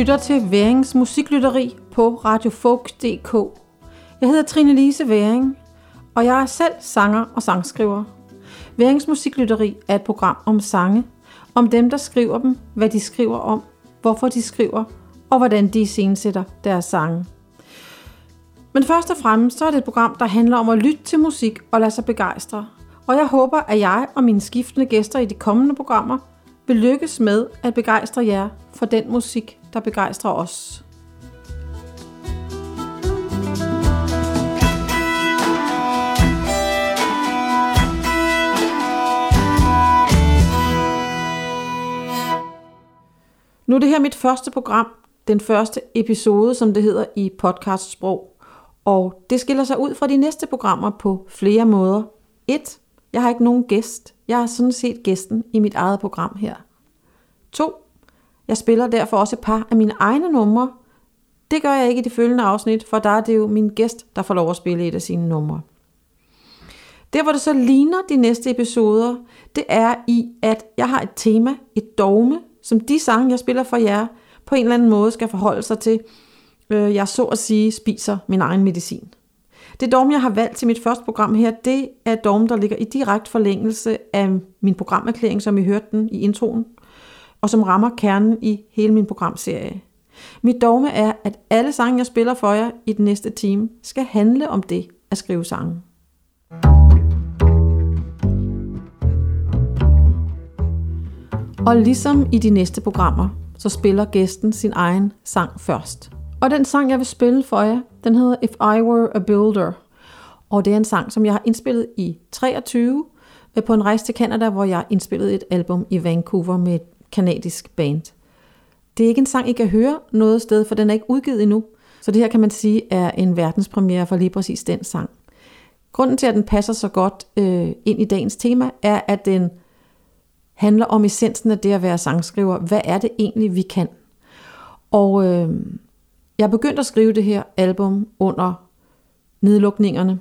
lytter til Værings musiklytteri på radiofolk.dk. Jeg hedder Trine Lise Væring, og jeg er selv sanger og sangskriver. Værings musiklytteri er et program om sange, om dem, der skriver dem, hvad de skriver om, hvorfor de skriver, og hvordan de iscenesætter deres sange. Men først og fremmest så er det et program, der handler om at lytte til musik og lade sig begejstre. Og jeg håber, at jeg og mine skiftende gæster i de kommende programmer vil lykkes med at begejstre jer for den musik, der begejstrer os. Nu er det her mit første program, den første episode, som det hedder i podcastsprog. Og det skiller sig ud fra de næste programmer på flere måder. 1. Jeg har ikke nogen gæst. Jeg har sådan set gæsten i mit eget program her. 2. Jeg spiller derfor også et par af mine egne numre. Det gør jeg ikke i det følgende afsnit, for der er det jo min gæst, der får lov at spille et af sine numre. Der hvor det så ligner de næste episoder, det er i, at jeg har et tema, et dogme, som de sange, jeg spiller for jer, på en eller anden måde skal forholde sig til. Øh, jeg så at sige spiser min egen medicin. Det dogme, jeg har valgt til mit første program her, det er et dogme, der ligger i direkte forlængelse af min programerklæring, som I hørte den i introen og som rammer kernen i hele min programserie. Mit dogme er, at alle sange, jeg spiller for jer i den næste time, skal handle om det at skrive sange. Og ligesom i de næste programmer, så spiller gæsten sin egen sang først. Og den sang, jeg vil spille for jer, den hedder If I Were a Builder. Og det er en sang, som jeg har indspillet i 23 øh, på en rejse til Canada, hvor jeg indspillede et album i Vancouver med kanadisk band. Det er ikke en sang, I kan høre noget sted, for den er ikke udgivet endnu. Så det her kan man sige er en verdenspremiere for lige præcis den sang. Grunden til, at den passer så godt øh, ind i dagens tema, er, at den handler om essensen af det at være sangskriver. Hvad er det egentlig, vi kan? Og øh, jeg begyndte at skrive det her album under nedlukningerne.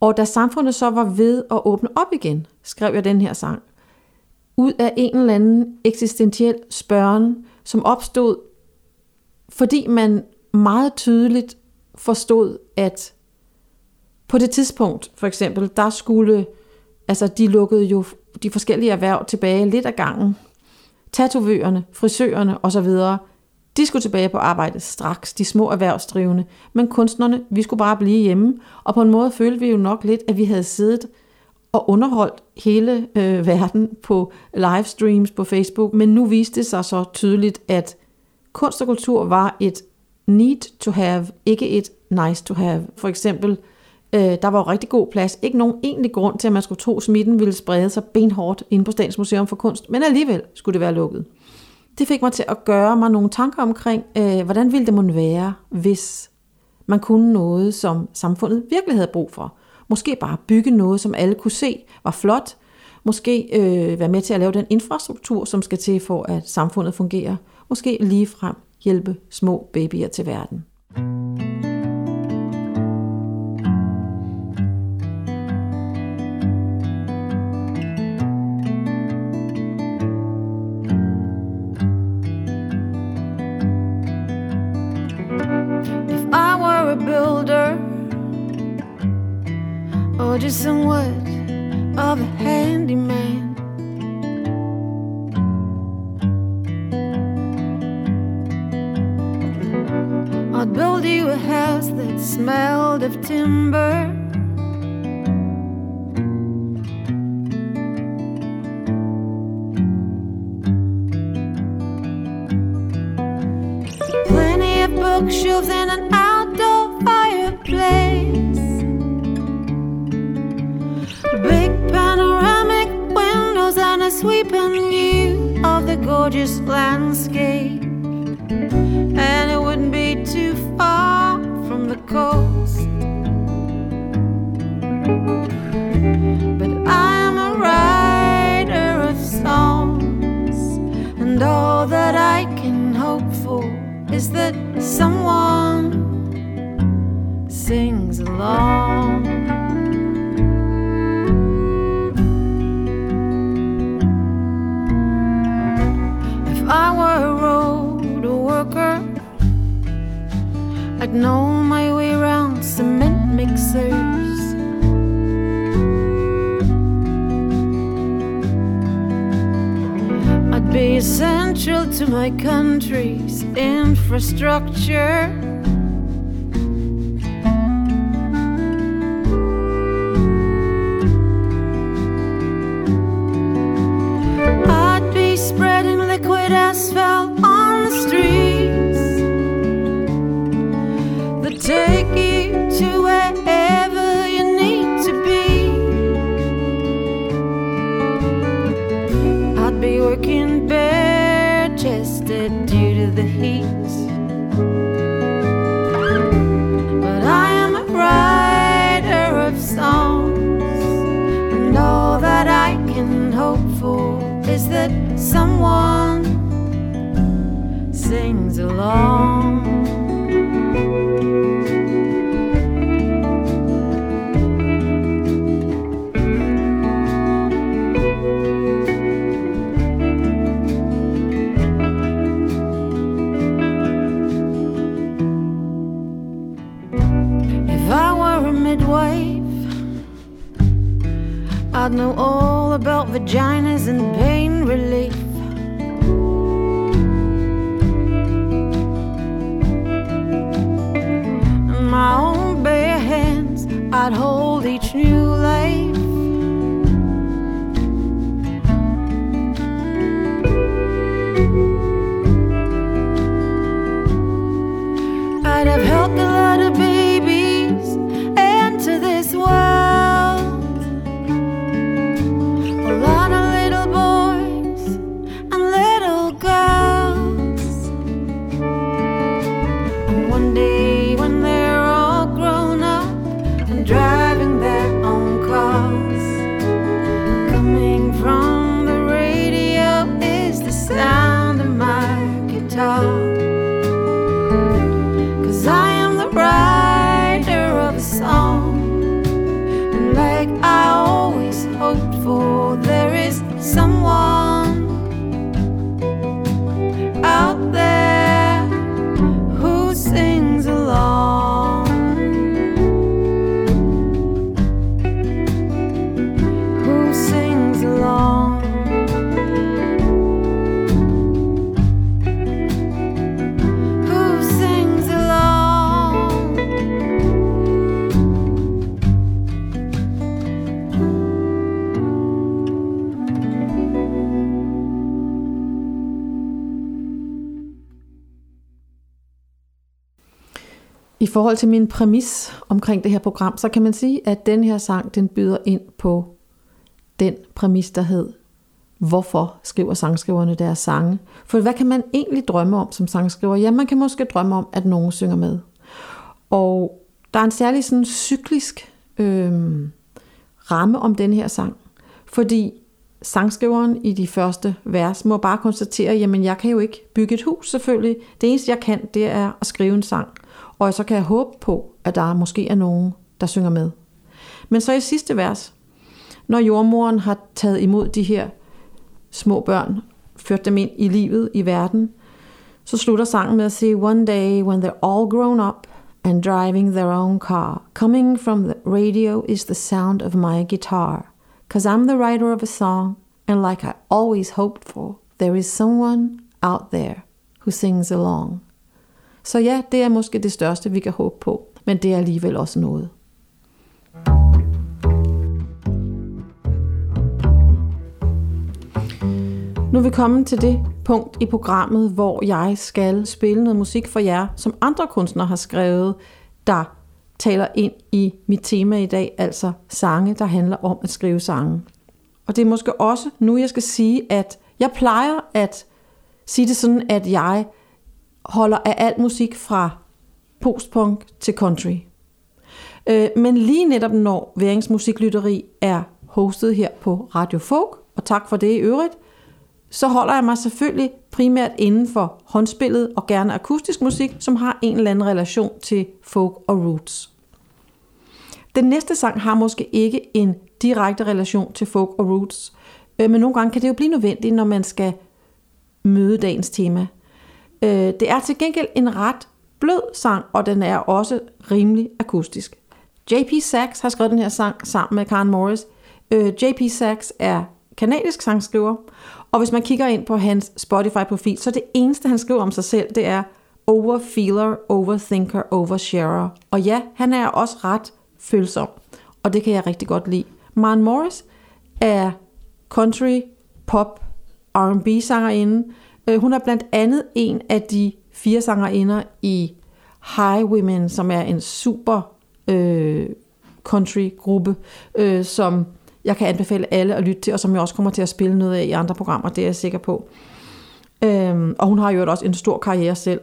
Og da samfundet så var ved at åbne op igen, skrev jeg den her sang ud af en eller anden eksistentiel spørgen, som opstod, fordi man meget tydeligt forstod, at på det tidspunkt, for eksempel, der skulle, altså de lukkede jo de forskellige erhverv tilbage lidt ad gangen. Tatovørerne, frisørerne osv., de skulle tilbage på arbejde straks, de små erhvervsdrivende. Men kunstnerne, vi skulle bare blive hjemme. Og på en måde følte vi jo nok lidt, at vi havde siddet og underholdt hele øh, verden på livestreams på Facebook, men nu viste det sig så tydeligt, at kunst og kultur var et need to have, ikke et nice to have. For eksempel, øh, der var jo rigtig god plads. Ikke nogen egentlig grund til, at man skulle tro, at smitten ville sprede sig benhårdt inde på Statens Museum for Kunst, men alligevel skulle det være lukket. Det fik mig til at gøre mig nogle tanker omkring, øh, hvordan ville det måtte være, hvis man kunne noget, som samfundet virkelig havde brug for. Måske bare bygge noget, som alle kunne se var flot. Måske øh, være med til at lave den infrastruktur, som skal til for, at samfundet fungerer. Måske ligefrem hjælpe små babyer til verden. Or just some wood of a handyman. I'd build you a house that smelled of timber. Plenty of bookshelves and an outdoor fireplace. Sweeping view of the gorgeous landscape. And it wouldn't be too far from the coast. But I am a writer of songs, and all that I can hope for is that someone sings along. I'd know my way around cement mixers. I'd be essential to my country's infrastructure. I'd be spreading liquid asphalt on the street. Take you to wherever you need to be. I'd be working bare chested due to the heat. But I am a writer of songs, and all that I can hope for is that someone sings along. Forhold til min præmis omkring det her program, så kan man sige, at den her sang, den byder ind på den præmis, der hed, hvorfor skriver sangskriverne deres sange? For hvad kan man egentlig drømme om som sangskriver? Ja, man kan måske drømme om, at nogen synger med. Og der er en særlig sådan cyklisk øh, ramme om den her sang. Fordi sangskriveren i de første vers må bare konstatere, jamen jeg kan jo ikke bygge et hus selvfølgelig. Det eneste jeg kan, det er at skrive en sang. Og så kan jeg håbe på, at der måske er nogen, der synger med. Men så i sidste vers, når jordmoren har taget imod de her små børn, ført dem ind i livet, i verden, så slutter sangen med at sige, One day when they're all grown up and driving their own car, coming from the radio is the sound of my guitar. Cause I'm the writer of a song, and like I always hoped for, there is someone out there who sings along. Så ja, det er måske det største, vi kan håbe på, men det er alligevel også noget. Nu er vi kommet til det punkt i programmet, hvor jeg skal spille noget musik for jer, som andre kunstnere har skrevet, der taler ind i mit tema i dag, altså sange, der handler om at skrive sange. Og det er måske også nu, jeg skal sige, at jeg plejer at sige det sådan, at jeg holder af al musik fra postpunk til country. Øh, men lige netop når Værings Musiklytteri er hostet her på Radio Folk, og tak for det i øvrigt, så holder jeg mig selvfølgelig primært inden for håndspillet og gerne akustisk musik, som har en eller anden relation til folk og roots. Den næste sang har måske ikke en direkte relation til folk og roots, øh, men nogle gange kan det jo blive nødvendigt, når man skal møde dagens tema. Øh, det er til gengæld en ret blød sang, og den er også rimelig akustisk. J.P. Sachs har skrevet den her sang sammen med Karen Morris. Øh, J.P. Sachs er kanadisk sangskriver. Og hvis man kigger ind på hans Spotify-profil, så det eneste, han skriver om sig selv, det er overfeeler, overthinker, oversharer. Og ja, han er også ret følsom, og det kan jeg rigtig godt lide. Maren Morris er country, pop, R&B sangerinde. Øh, hun er blandt andet en af de fire sangerinder i High Women, som er en super øh, country-gruppe, øh, som jeg kan anbefale alle at lytte til, og som jeg også kommer til at spille noget af i andre programmer, det er jeg sikker på. Øhm, og hun har jo også en stor karriere selv.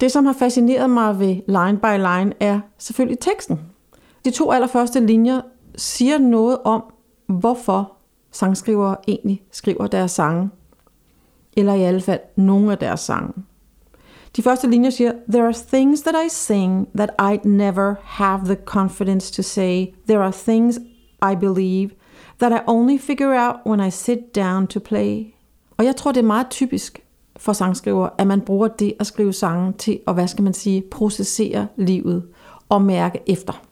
Det, som har fascineret mig ved Line by Line, er selvfølgelig teksten. De to allerførste linjer siger noget om, hvorfor sangskrivere egentlig skriver deres sange. Eller i alle fald nogle af deres sange. De første linjer siger, There are things that I sing that I'd never have the confidence to say. There are things I believe that I only figure out when I sit down to play. Og jeg tror, det er meget typisk for sangskriver, at man bruger det at skrive sange til at, hvad skal man sige, processere livet og mærke efter.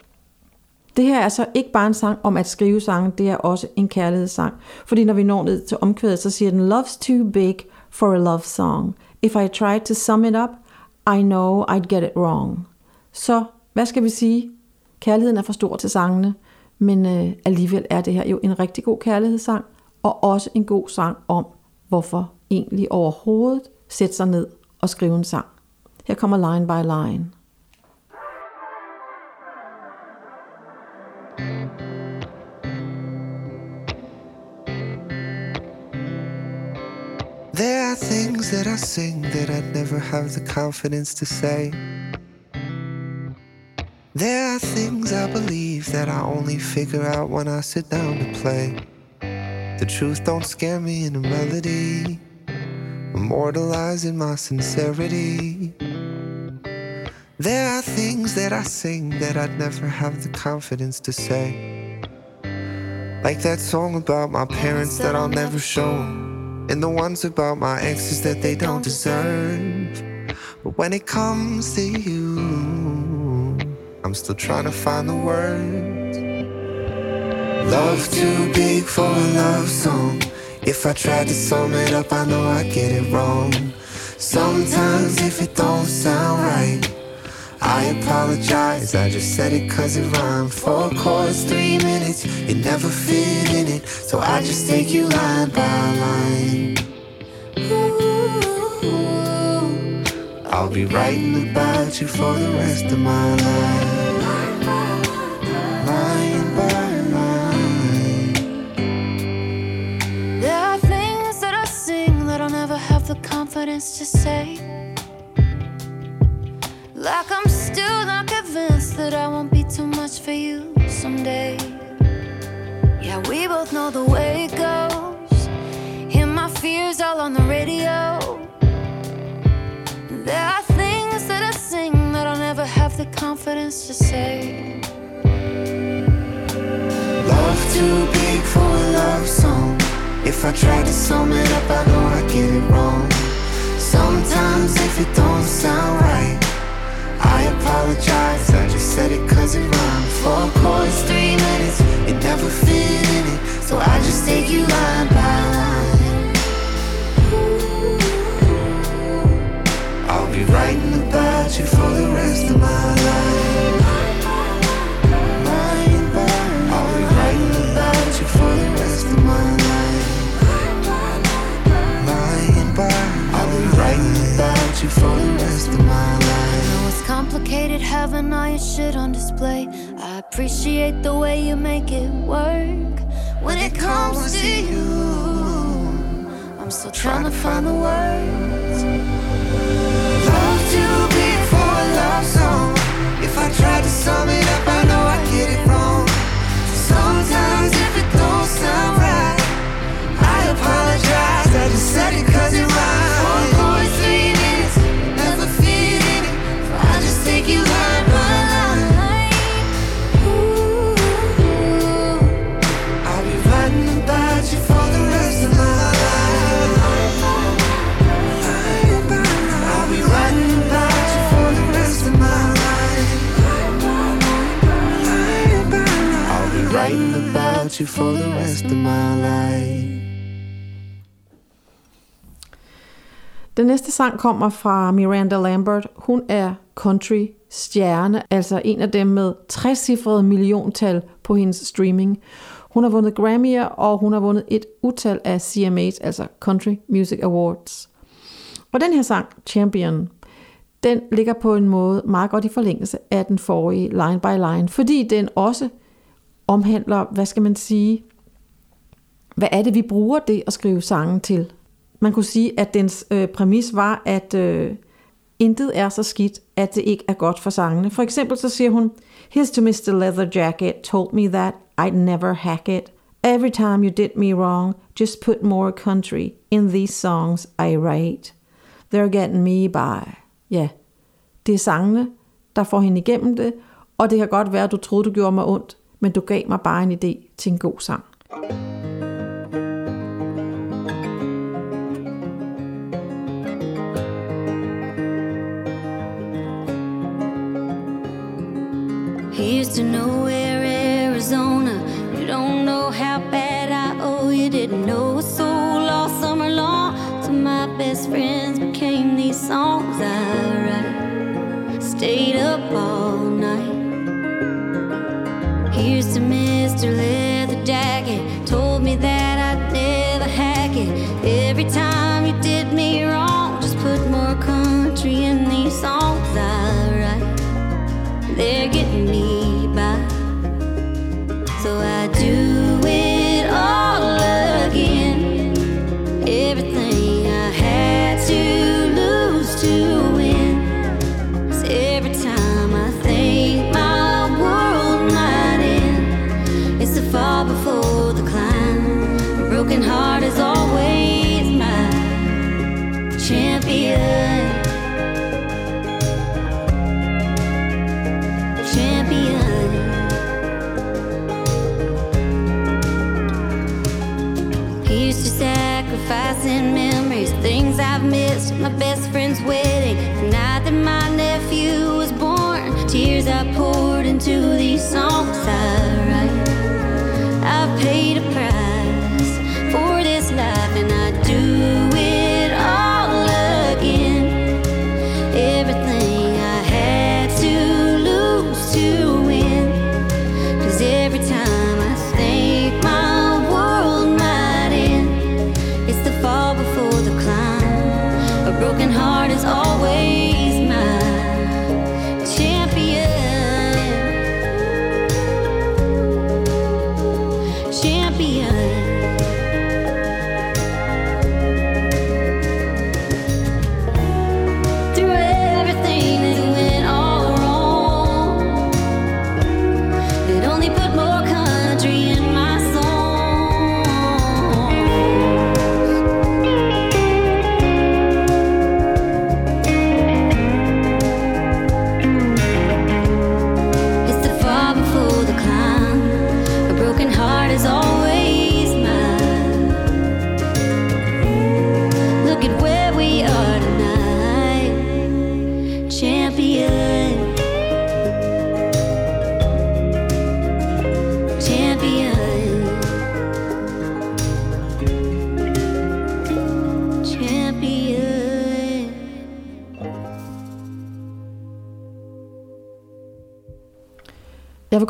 Det her er altså ikke bare en sang om at skrive sange, det er også en kærlighedssang. Fordi når vi når ned til omkvædet, så siger den, Love's too big for a love song. If I tried to sum it up, I know I'd get it wrong. Så hvad skal vi sige? Kærligheden er for stor til sangene, men øh, alligevel er det her jo en rigtig god kærlighedssang, og også en god sang om, hvorfor egentlig overhovedet sætte sig ned og skrive en sang. Her kommer line by line. Things that I sing that I'd never have the confidence to say. There are things I believe that I only figure out when I sit down to play. The truth don't scare me in a melody, immortalizing my sincerity. There are things that I sing that I'd never have the confidence to say. Like that song about my parents that I'll never show. And the ones about my exes that they don't deserve. But when it comes to you, I'm still trying to find the words. Love too big for a love song. If I tried to sum it up, I know I get it wrong. Sometimes if it don't sound right, I apologize. I just said it cause it rhymed. Four chords, three minutes, it never fit in it. So I just take you line by line. Ooh, I'll be writing about you for the rest of my life. Line by line. There are things that I sing that I'll never have the confidence to say. Like I'm still not convinced that I won't be too much for you someday. Yeah, we both know the way it goes. Hear my fears all on the radio. There are things that I sing that I'll never have the confidence to say. Love too big for a love song. If I try to sum it up, I know I get it wrong. Sometimes if it don't sound right, I apologize. I just said it cause it rhymed. Trying to find the words. You for the rest of my life. Den næste sang kommer fra Miranda Lambert. Hun er country stjerne, altså en af dem med 60 milliontal på hendes streaming. Hun har vundet Grammy'er, og hun har vundet et utal af CMAs, altså Country Music Awards. Og den her sang, Champion, den ligger på en måde meget godt i forlængelse af den forrige line by line, fordi den også omhandler, hvad skal man sige, hvad er det, vi bruger det at skrive sangen til? Man kunne sige, at dens øh, præmis var, at øh, intet er så skidt, at det ikke er godt for sangene. For eksempel så siger hun, Here's to Mr. Leather Jacket, told me that I'd never hack it. Every time you did me wrong, just put more country in these songs I write. They're getting me by. Ja, det er sangene, der får hende igennem det, og det kan godt være, at du troede, du gjorde mig ondt, men du gav mig bare en idé til en god sang. Here's to nowhere, Arizona. You don't know how bad I owe you. Didn't know a soul all summer long. So my best friends became these songs Everything My best friend's wedding, the night that my nephew was born. Tears I poured into these songs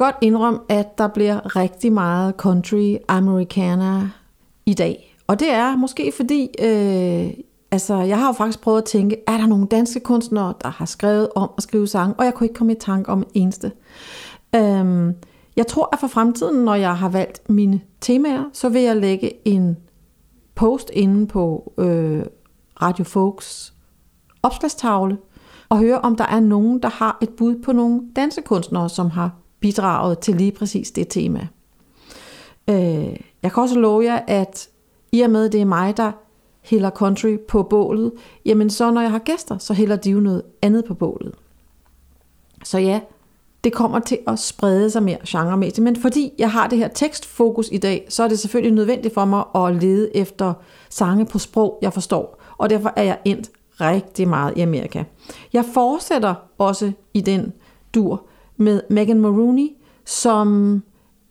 godt indrømme, at der bliver rigtig meget country americana i dag. Og det er måske fordi, øh, altså jeg har jo faktisk prøvet at tænke, er der nogle danske kunstnere, der har skrevet om at skrive sange, og jeg kunne ikke komme i tanke om en eneste. Øhm, jeg tror, at for fremtiden, når jeg har valgt mine temaer, så vil jeg lægge en post inde på øh, Radio Folks opslagstavle og høre, om der er nogen, der har et bud på nogle dansekunstnere, som har bidraget til lige præcis det tema. Øh, jeg kan også love jer, at i og med, det er mig, der hælder country på bålet, jamen så når jeg har gæster, så hælder de jo noget andet på bålet. Så ja, det kommer til at sprede sig mere genremæssigt, men fordi jeg har det her tekstfokus i dag, så er det selvfølgelig nødvendigt for mig at lede efter sange på sprog, jeg forstår, og derfor er jeg endt rigtig meget i Amerika. Jeg fortsætter også i den dur med Megan Maroney, som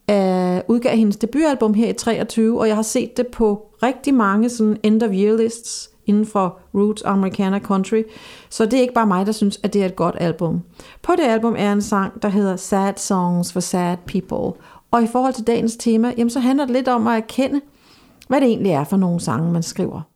øh, udgav hendes debutalbum her i 23, og jeg har set det på rigtig mange sådan end of year lists inden for Roots, Americana Country. Så det er ikke bare mig, der synes, at det er et godt album. På det album er en sang, der hedder Sad Songs for Sad People. Og i forhold til dagens tema, jamen så handler det lidt om at erkende, hvad det egentlig er for nogle sange, man skriver.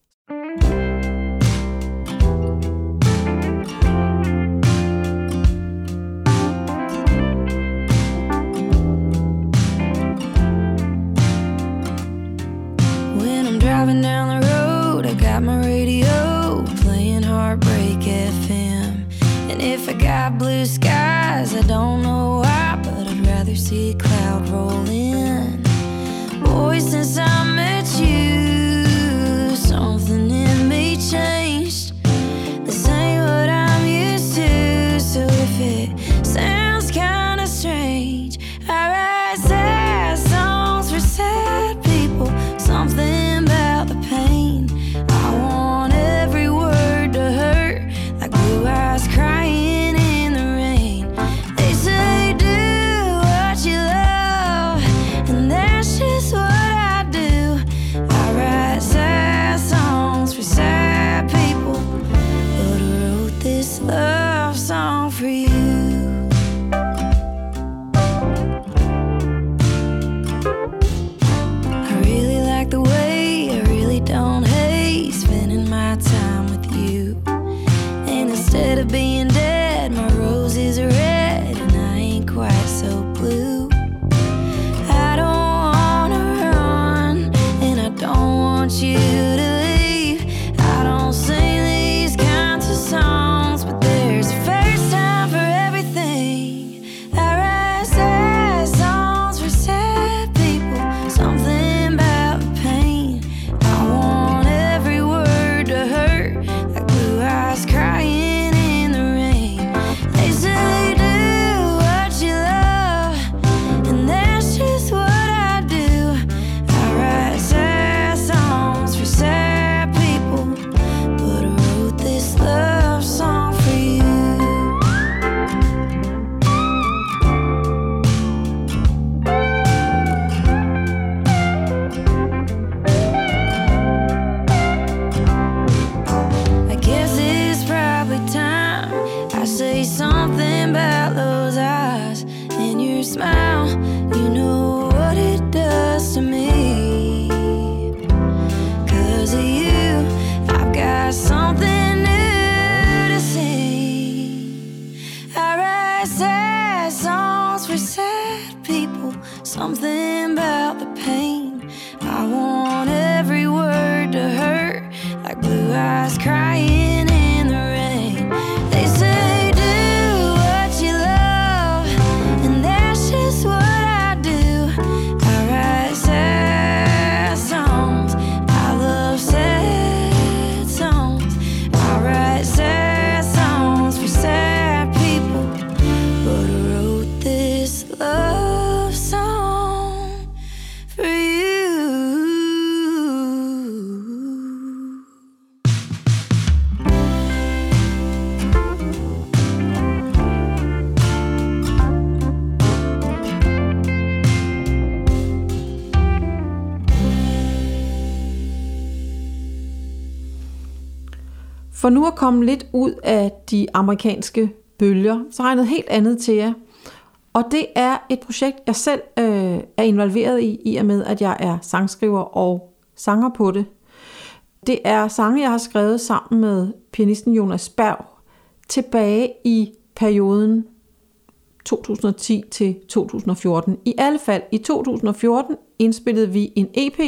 Skies, I don't know why, but I'd rather see a stars nu at komme lidt ud af de amerikanske bølger, så har jeg noget helt andet til jer. Og det er et projekt, jeg selv øh, er involveret i, i og med, at jeg er sangskriver og sanger på det. Det er sange, jeg har skrevet sammen med pianisten Jonas Berg tilbage i perioden 2010 til 2014. I alle fald i 2014 indspillede vi en EP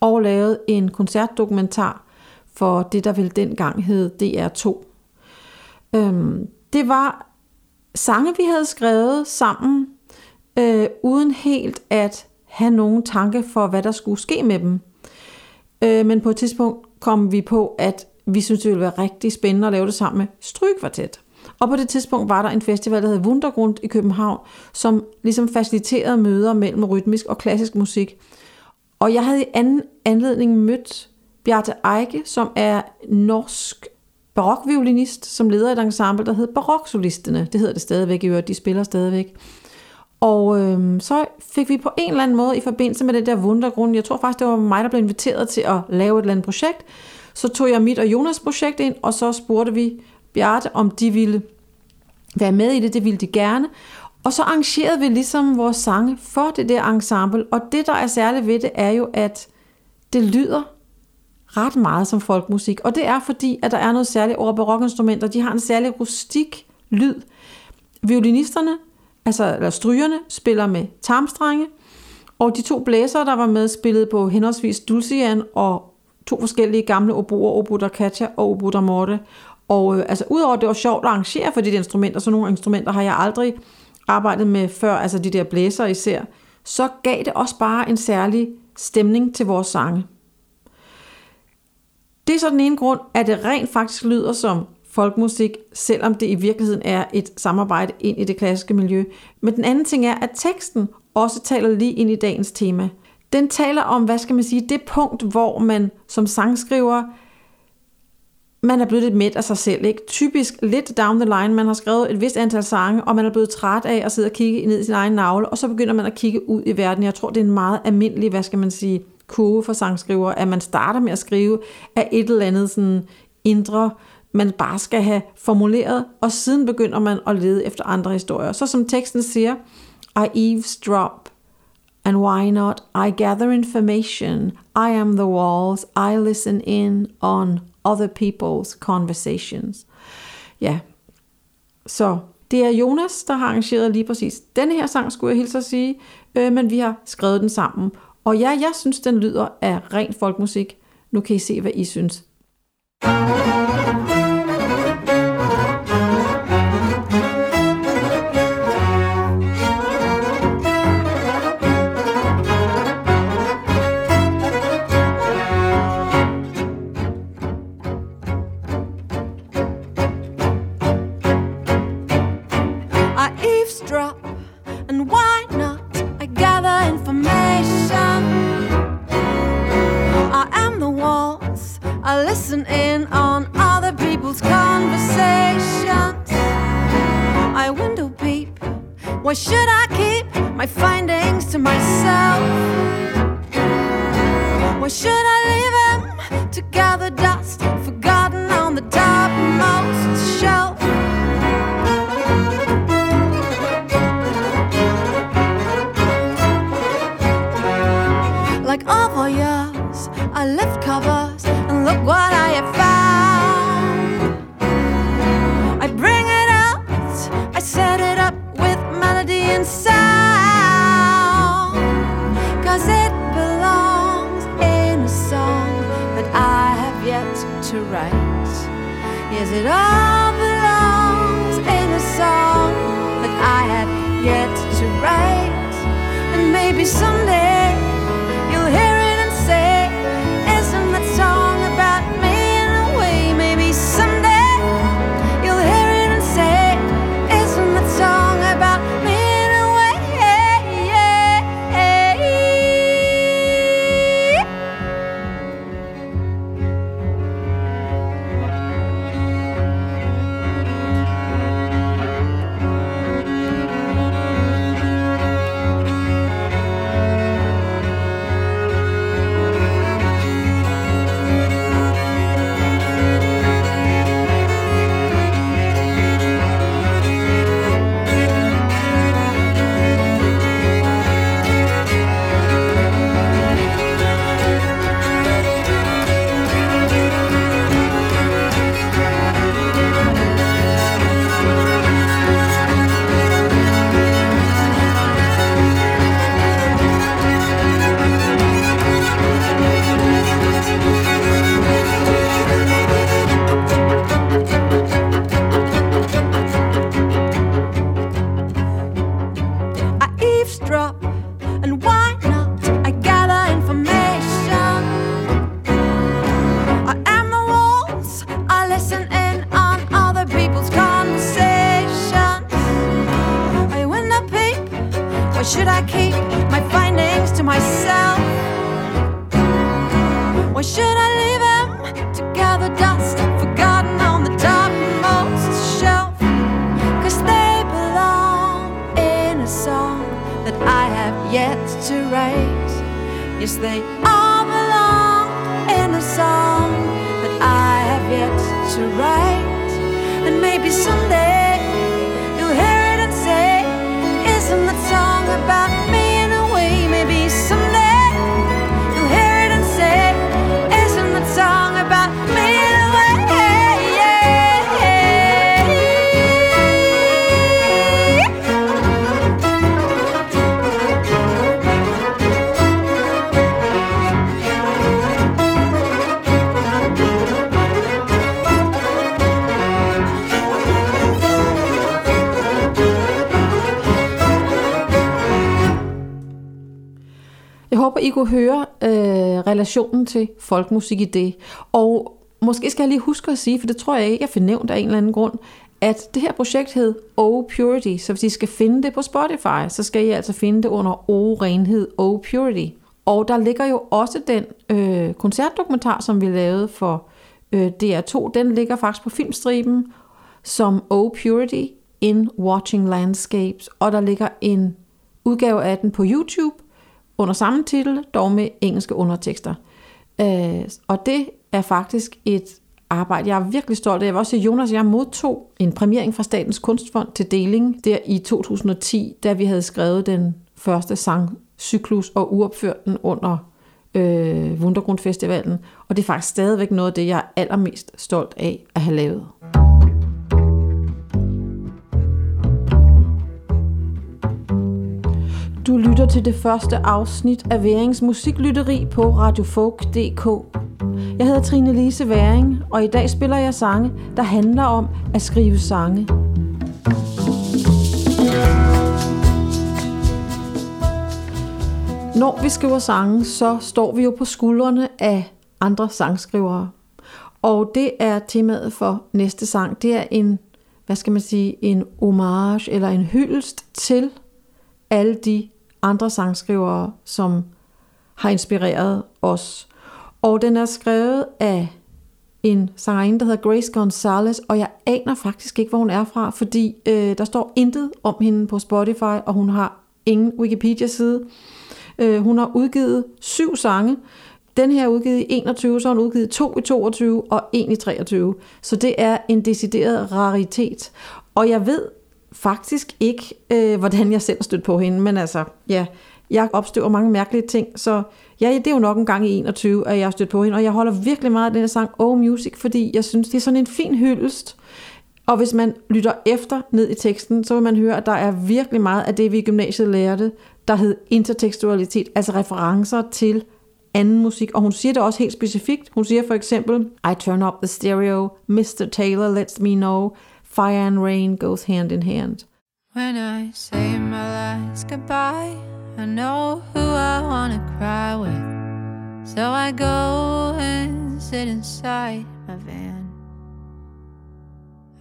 og lavede en koncertdokumentar for det, der vel dengang hed DR2. Øhm, det var sange, vi havde skrevet sammen, øh, uden helt at have nogen tanke for, hvad der skulle ske med dem. Øh, men på et tidspunkt kom vi på, at vi synes, det ville være rigtig spændende at lave det sammen med Strygekvartet. Og på det tidspunkt var der en festival, der hed Wundergrund i København, som ligesom faciliterede møder mellem rytmisk og klassisk musik. Og jeg havde i anden anledning mødt Bjarte Eike, som er norsk barokviolinist, som leder et ensemble, der hedder Baroksolisterne. Det hedder det stadigvæk i øvrigt, de spiller stadigvæk. Og øh, så fik vi på en eller anden måde i forbindelse med den der wundergrund, jeg tror faktisk, det var mig, der blev inviteret til at lave et eller andet projekt, så tog jeg mit og Jonas projekt ind, og så spurgte vi Bjarte, om de ville være med i det, det ville de gerne. Og så arrangerede vi ligesom vores sange for det der ensemble, og det, der er særligt ved det, er jo, at det lyder ret meget som folkmusik. Og det er fordi, at der er noget særligt over barokinstrumenter. De har en særlig rustik lyd. Violinisterne, altså eller strygerne, spiller med tarmstrenge, og de to blæsere, der var med, spillede på henholdsvis dulcian og to forskellige gamle oboer, obo da og obo da morte. Og øh, altså, udover at det var sjovt at arrangere for de der instrumenter, så nogle instrumenter har jeg aldrig arbejdet med før, altså de der blæser især, så gav det også bare en særlig stemning til vores sange. Det er så den ene grund, at det rent faktisk lyder som folkmusik, selvom det i virkeligheden er et samarbejde ind i det klassiske miljø. Men den anden ting er, at teksten også taler lige ind i dagens tema. Den taler om, hvad skal man sige, det punkt, hvor man som sangskriver man er blevet lidt midt af sig selv. Ikke? Typisk lidt down the line, man har skrevet et vist antal sange, og man er blevet træt af at sidde og kigge ned i sin egen navle, og så begynder man at kigge ud i verden. Jeg tror, det er en meget almindelig, hvad skal man sige, kurve for sangskriver, at man starter med at skrive af et eller andet sådan indre, man bare skal have formuleret, og siden begynder man at lede efter andre historier. Så som teksten siger, I eavesdrop, and why not? I gather information. I am the walls. I listen in on other people's conversations. Ja, så det er Jonas, der har arrangeret lige præcis denne her sang, skulle jeg hilse at sige, øh, men vi har skrevet den sammen. Og ja, jeg synes, den lyder af ren folkmusik. Nu kan I se, hvad I synes. Why I lift kunne høre øh, relationen til folkmusik i det. Og måske skal jeg lige huske at sige, for det tror jeg ikke, jeg får nævnt af en eller anden grund, at det her projekt hed O Purity. Så hvis I skal finde det på Spotify, så skal I altså finde det under O Renhed, O Purity. Og der ligger jo også den øh, koncertdokumentar, som vi lavede for øh, DR2. Den ligger faktisk på filmstriben som O Purity in Watching Landscapes. Og der ligger en udgave af den på YouTube under samme titel, dog med engelske undertekster. Øh, og det er faktisk et arbejde, jeg er virkelig stolt af. Jeg var også sige, Jonas, jeg modtog en præmiering fra Statens Kunstfond til deling der i 2010, da vi havde skrevet den første sangcyklus og uopført den under øh, Wundergrundfestivalen. Og det er faktisk stadigvæk noget af det, jeg er allermest stolt af at have lavet. Du lytter til det første afsnit af Værings musiklytteri på radiofolk.dk. Jeg hedder Trine Lise Væring, og i dag spiller jeg sange, der handler om at skrive sange. Når vi skriver sange, så står vi jo på skuldrene af andre sangskrivere. Og det er temaet for næste sang. Det er en, hvad skal man sige, en homage eller en hyldest til alle de andre sangskrivere, som har inspireret os. Og den er skrevet af en sangerinde, der hedder Grace Gonzalez, og jeg aner faktisk ikke, hvor hun er fra, fordi øh, der står intet om hende på Spotify, og hun har ingen Wikipedia-side. Øh, hun har udgivet syv sange. Den her er udgivet i 21, så har hun udgivet to i 22 og en i 23. Så det er en decideret raritet. Og jeg ved faktisk ikke, øh, hvordan jeg selv har på hende, men altså, ja, jeg opstøver mange mærkelige ting, så ja, det er jo nok en gang i 21, at jeg har stødt på hende, og jeg holder virkelig meget af den her sang Oh Music, fordi jeg synes, det er sådan en fin hyldest, og hvis man lytter efter ned i teksten, så vil man høre, at der er virkelig meget af det, vi i gymnasiet lærte, der hed intertekstualitet, altså referencer til anden musik, og hun siger det også helt specifikt. Hun siger for eksempel, I turn up the stereo, Mr. Taylor lets me know, fire and rain goes hand in hand. When I say my last goodbye, I know who I wanna cry with. So I go and sit inside my van.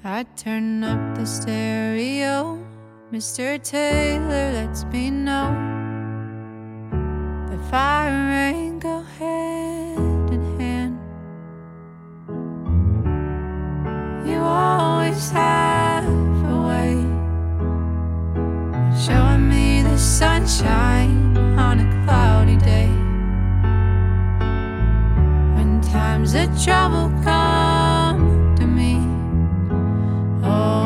I turn up the stereo, Mr. Taylor lets me know that fire and rain go hand in hand. You always have a way showing me the sunshine on a cloudy day. When times of trouble come to me, oh,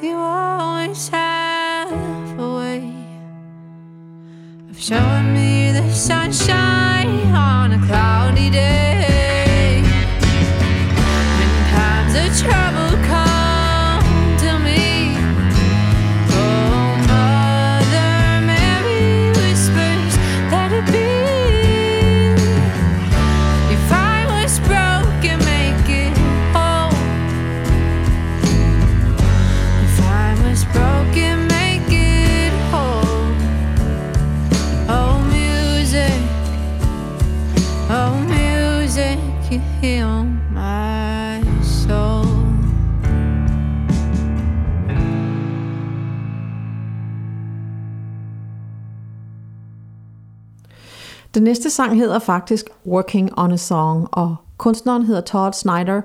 You always have a way of showing me the sunshine. Næste sang hedder faktisk Working on a Song, og kunstneren hedder Todd Snyder.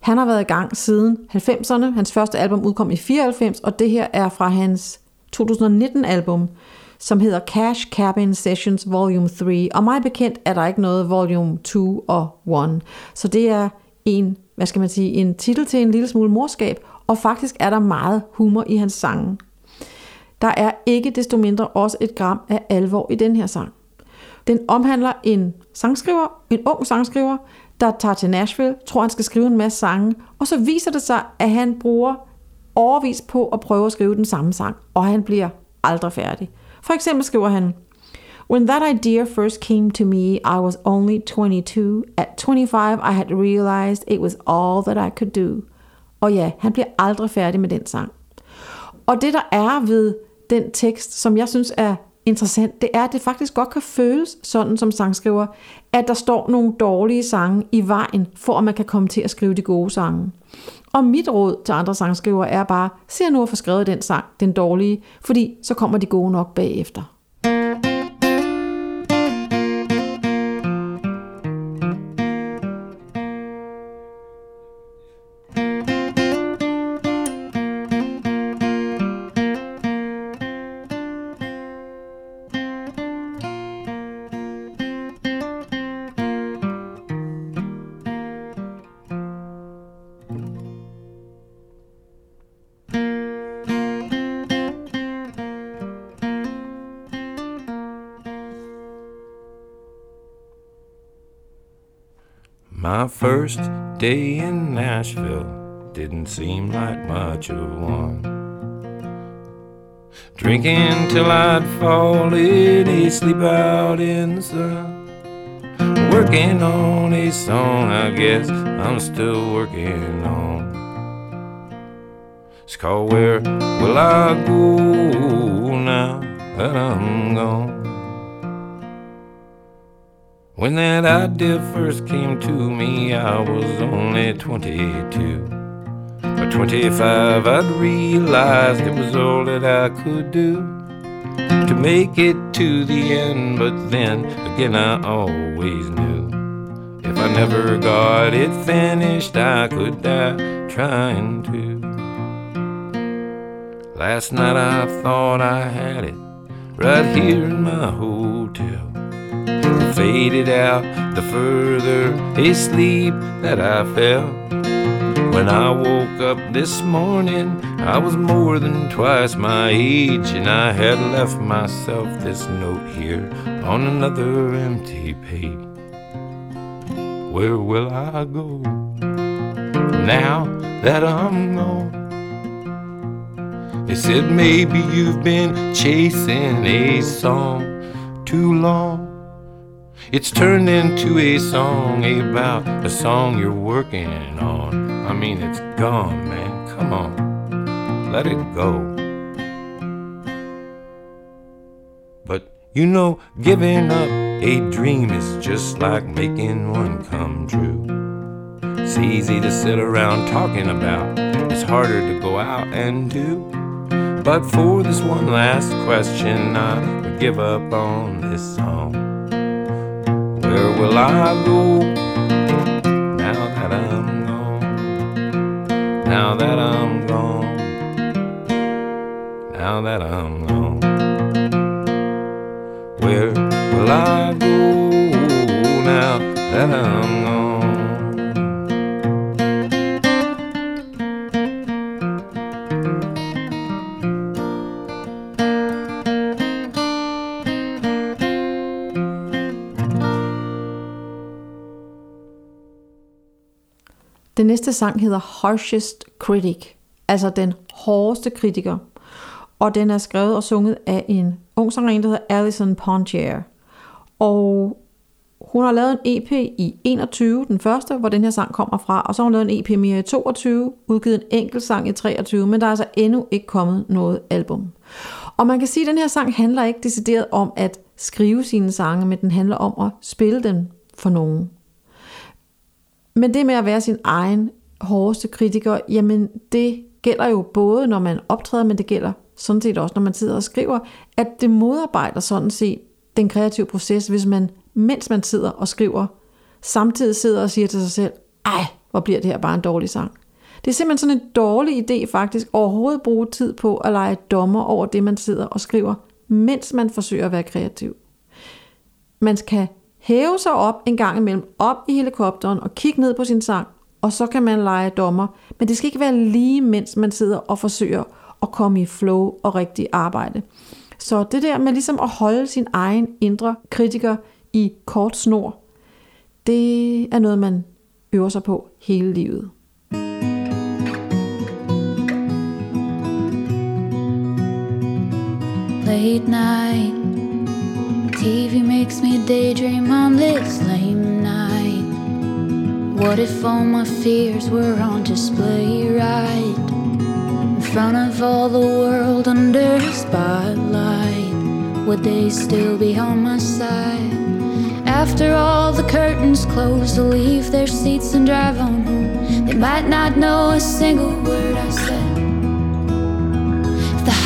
Han har været i gang siden 90'erne. Hans første album udkom i 94, og det her er fra hans 2019-album, som hedder Cash Cabin Sessions Volume 3. Og mig bekendt er der ikke noget Volume 2 og 1. Så det er en, hvad skal man sige, en titel til en lille smule morskab, og faktisk er der meget humor i hans sange. Der er ikke desto mindre også et gram af alvor i den her sang. Den omhandler en sangskriver, en ung sangskriver, der tager til Nashville, tror han skal skrive en masse sange, og så viser det sig, at han bruger overvis på at prøve at skrive den samme sang, og han bliver aldrig færdig. For eksempel skriver han, When that idea first came to me, I was only 22. At 25, I had realized it was all that I could do. Og ja, han bliver aldrig færdig med den sang. Og det, der er ved den tekst, som jeg synes er interessant, det er, at det faktisk godt kan føles sådan som sangskriver, at der står nogle dårlige sange i vejen, for at man kan komme til at skrive de gode sange. Og mit råd til andre sangskriver er bare, se nu at få skrevet den sang, den dårlige, fordi så kommer de gode nok bagefter. My first day in Nashville didn't seem like much of one. Drinking till I'd fallen asleep out in the sun. Working on a song, I guess I'm still working on. It's called Where Will I Go Now That I'm Gone? When that idea first came to me, I was only 22. By 25, I'd realized it was all that I could do to make it to the end. But then again, I always knew if I never got it finished, I could die trying to. Last night, I thought I had it right here in my hotel faded out the further asleep that I fell. When I woke up this morning, I was more than twice my age, and I had left myself this note here on another empty page. Where will I go now that I'm gone? They said maybe you've been chasing a song too long. It's turned into a song about a song you're working on. I mean, it's gone, man. Come on, let it go. But you know, giving up a dream is just like making one come true. It's easy to sit around talking about, it's harder to go out and do. But for this one last question, I would give up on this song. Where will I go now that I'm gone? Now that I'm gone. Now that I'm gone. Where will I go now that I'm Den næste sang hedder Harshest Critic, altså den hårdeste kritiker. Og den er skrevet og sunget af en ung sangerinde, der hedder Alison Pontier. Og hun har lavet en EP i 21, den første, hvor den her sang kommer fra, og så har hun lavet en EP mere i 22, udgivet en enkelt sang i 23, men der er altså endnu ikke kommet noget album. Og man kan sige, at den her sang handler ikke decideret om at skrive sine sange, men den handler om at spille den for nogen. Men det med at være sin egen hårdeste kritiker, jamen det gælder jo både, når man optræder, men det gælder sådan set også, når man sidder og skriver, at det modarbejder sådan set den kreative proces, hvis man, mens man sidder og skriver, samtidig sidder og siger til sig selv, ej, hvor bliver det her bare en dårlig sang. Det er simpelthen sådan en dårlig idé faktisk overhovedet bruge tid på at lege dommer over det, man sidder og skriver, mens man forsøger at være kreativ. Man kan hæve sig op en gang imellem, op i helikopteren og kigge ned på sin sang, og så kan man lege dommer. Men det skal ikke være lige, mens man sidder og forsøger at komme i flow og rigtig arbejde. Så det der med ligesom at holde sin egen indre kritiker i kort snor, det er noget, man øver sig på hele livet. Late night, TV makes me daydream on this lame night. What if all my fears were on display right in front of all the world under spotlight? Would they still be on my side? After all the curtains close to leave their seats and drive on home, they might not know a single word I said.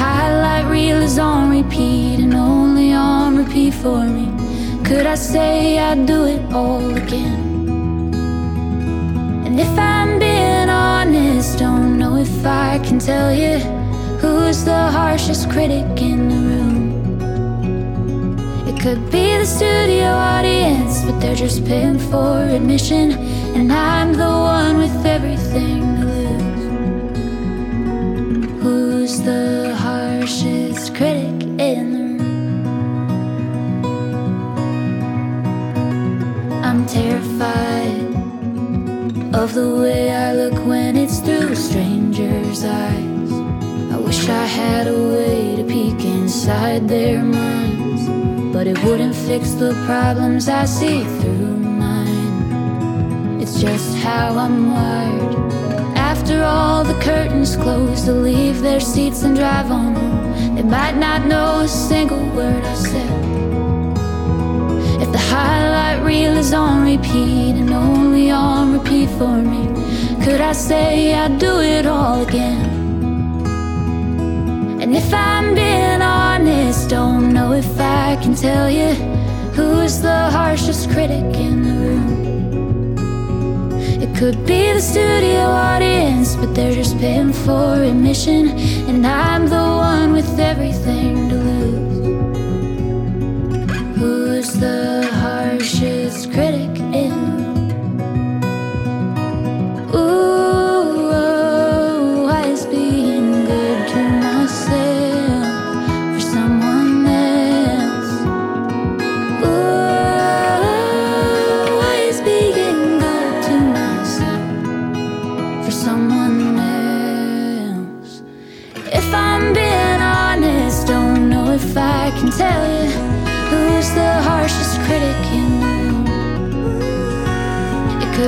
Highlight reel is on repeat and only on repeat for me, could I say I'd do it all again? And if I'm being honest, don't know if I can tell you who's the harshest critic in the room. It could be the studio audience, but they're just paying for admission, and I'm the one with everything The harshest critic in the room? I'm terrified of the way I look when it's through strangers' eyes. I wish I had a way to peek inside their minds, but it wouldn't fix the problems I see through mine. It's just how I'm wired. After all the curtains close to leave their seats and drive on home, they might not know a single word I said. If the highlight reel is on repeat and only on repeat for me, could I say I'd do it all again? And if I'm being honest, don't know if I can tell you who's the harshest critic in the room. It could be the studio audience, but they're just paying for admission, and I'm the one with everything to lose. Who's the harshest critic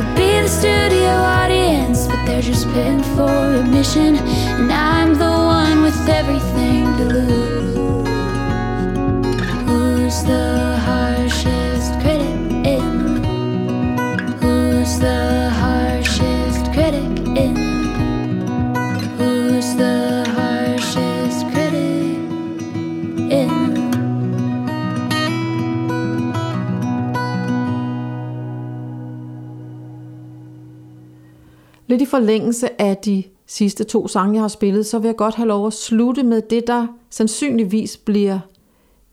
could be the studio audience, but they're just paying for admission, and I'm the one with everything to lose. Lidt i forlængelse af de sidste to sange, jeg har spillet, så vil jeg godt have lov at slutte med det, der sandsynligvis bliver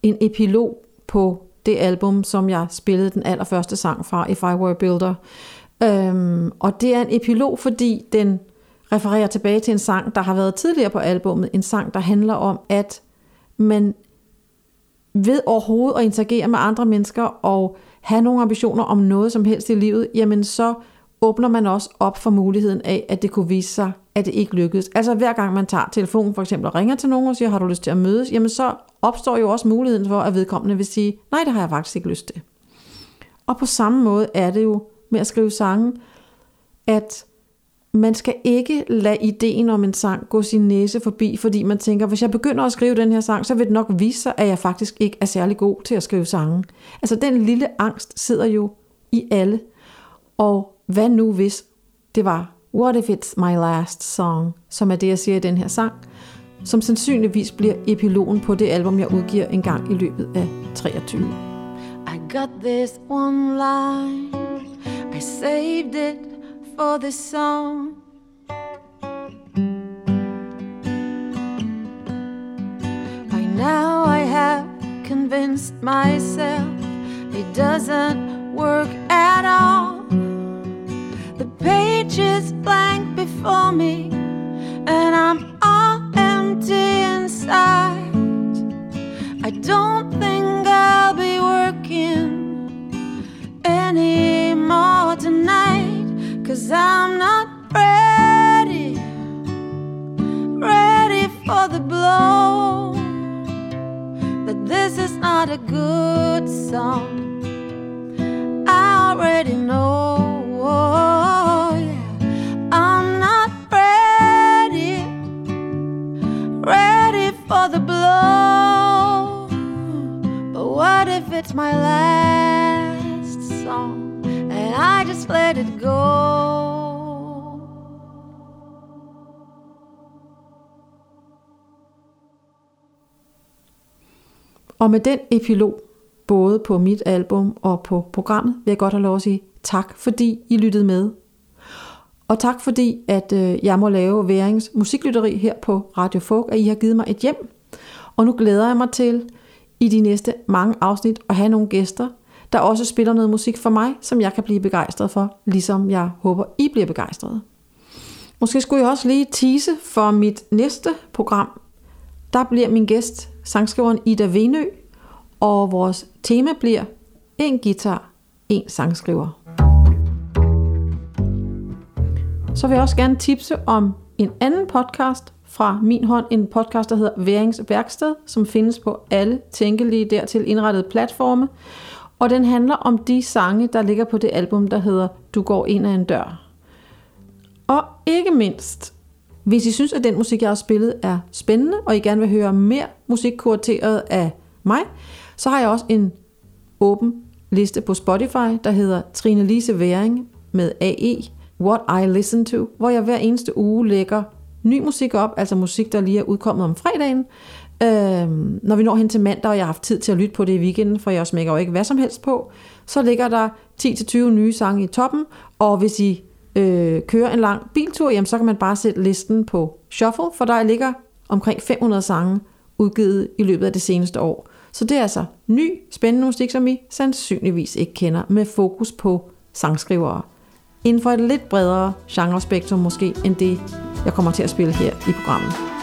en epilog på det album, som jeg spillede den allerførste sang fra, If I Were a Builder. Øhm, og det er en epilog, fordi den refererer tilbage til en sang, der har været tidligere på albummet. En sang, der handler om, at man ved overhovedet at interagere med andre mennesker og have nogle ambitioner om noget som helst i livet, jamen så åbner man også op for muligheden af, at det kunne vise sig, at det ikke lykkedes. Altså hver gang man tager telefonen for eksempel og ringer til nogen og siger, har du lyst til at mødes, jamen så opstår jo også muligheden for, at vedkommende vil sige, nej, det har jeg faktisk ikke lyst til. Og på samme måde er det jo med at skrive sange, at man skal ikke lade ideen om en sang gå sin næse forbi, fordi man tænker, hvis jeg begynder at skrive den her sang, så vil det nok vise sig, at jeg faktisk ikke er særlig god til at skrive sange. Altså den lille angst sidder jo i alle. Og hvad nu hvis det var What if it's my last song, som er det, jeg siger i den her sang, som sandsynligvis bliver epilogen på det album, jeg udgiver en gang i løbet af 23. I got this one line, I saved it for this song. By now I have convinced myself it doesn't work at all. The blank before me, and I'm all empty inside. I don't think I'll be working anymore tonight, cause I'm not ready, ready for the blow. That this is not a good song. I already know. It's my last song and I just let it go? Og med den epilog, både på mit album og på programmet, vil jeg godt have lov at sige tak, fordi I lyttede med. Og tak fordi, at øh, jeg må lave Værings musiklytteri her på Radio Folk, at I har givet mig et hjem. Og nu glæder jeg mig til i de næste mange afsnit at have nogle gæster, der også spiller noget musik for mig, som jeg kan blive begejstret for, ligesom jeg håber, I bliver begejstret. Måske skulle jeg også lige tease for mit næste program. Der bliver min gæst, sangskriveren Ida Venø, og vores tema bliver en guitar, en sangskriver. Så vil jeg også gerne tipse om en anden podcast fra min hånd, en podcast, der hedder Værings Værksted, som findes på alle tænkelige dertil indrettede platforme. Og den handler om de sange, der ligger på det album, der hedder Du går ind ad en dør. Og ikke mindst, hvis I synes, at den musik, jeg har spillet, er spændende, og I gerne vil høre mere musik kurateret af mig, så har jeg også en åben liste på Spotify, der hedder Trine Lise Væring med AE, What I Listen To, hvor jeg hver eneste uge lægger ny musik op, altså musik, der lige er udkommet om fredagen. Øh, når vi når hen til mandag, og jeg har haft tid til at lytte på det i weekenden, for jeg smækker jo ikke hvad som helst på, så ligger der 10-20 nye sange i toppen, og hvis I øh, kører en lang biltur, jamen, så kan man bare sætte listen på shuffle, for der ligger omkring 500 sange udgivet i løbet af det seneste år. Så det er altså ny, spændende musik, som I sandsynligvis ikke kender, med fokus på sangskrivere. Inden for et lidt bredere genrespektrum måske, end det, jeg kommer til at spille her i programmet.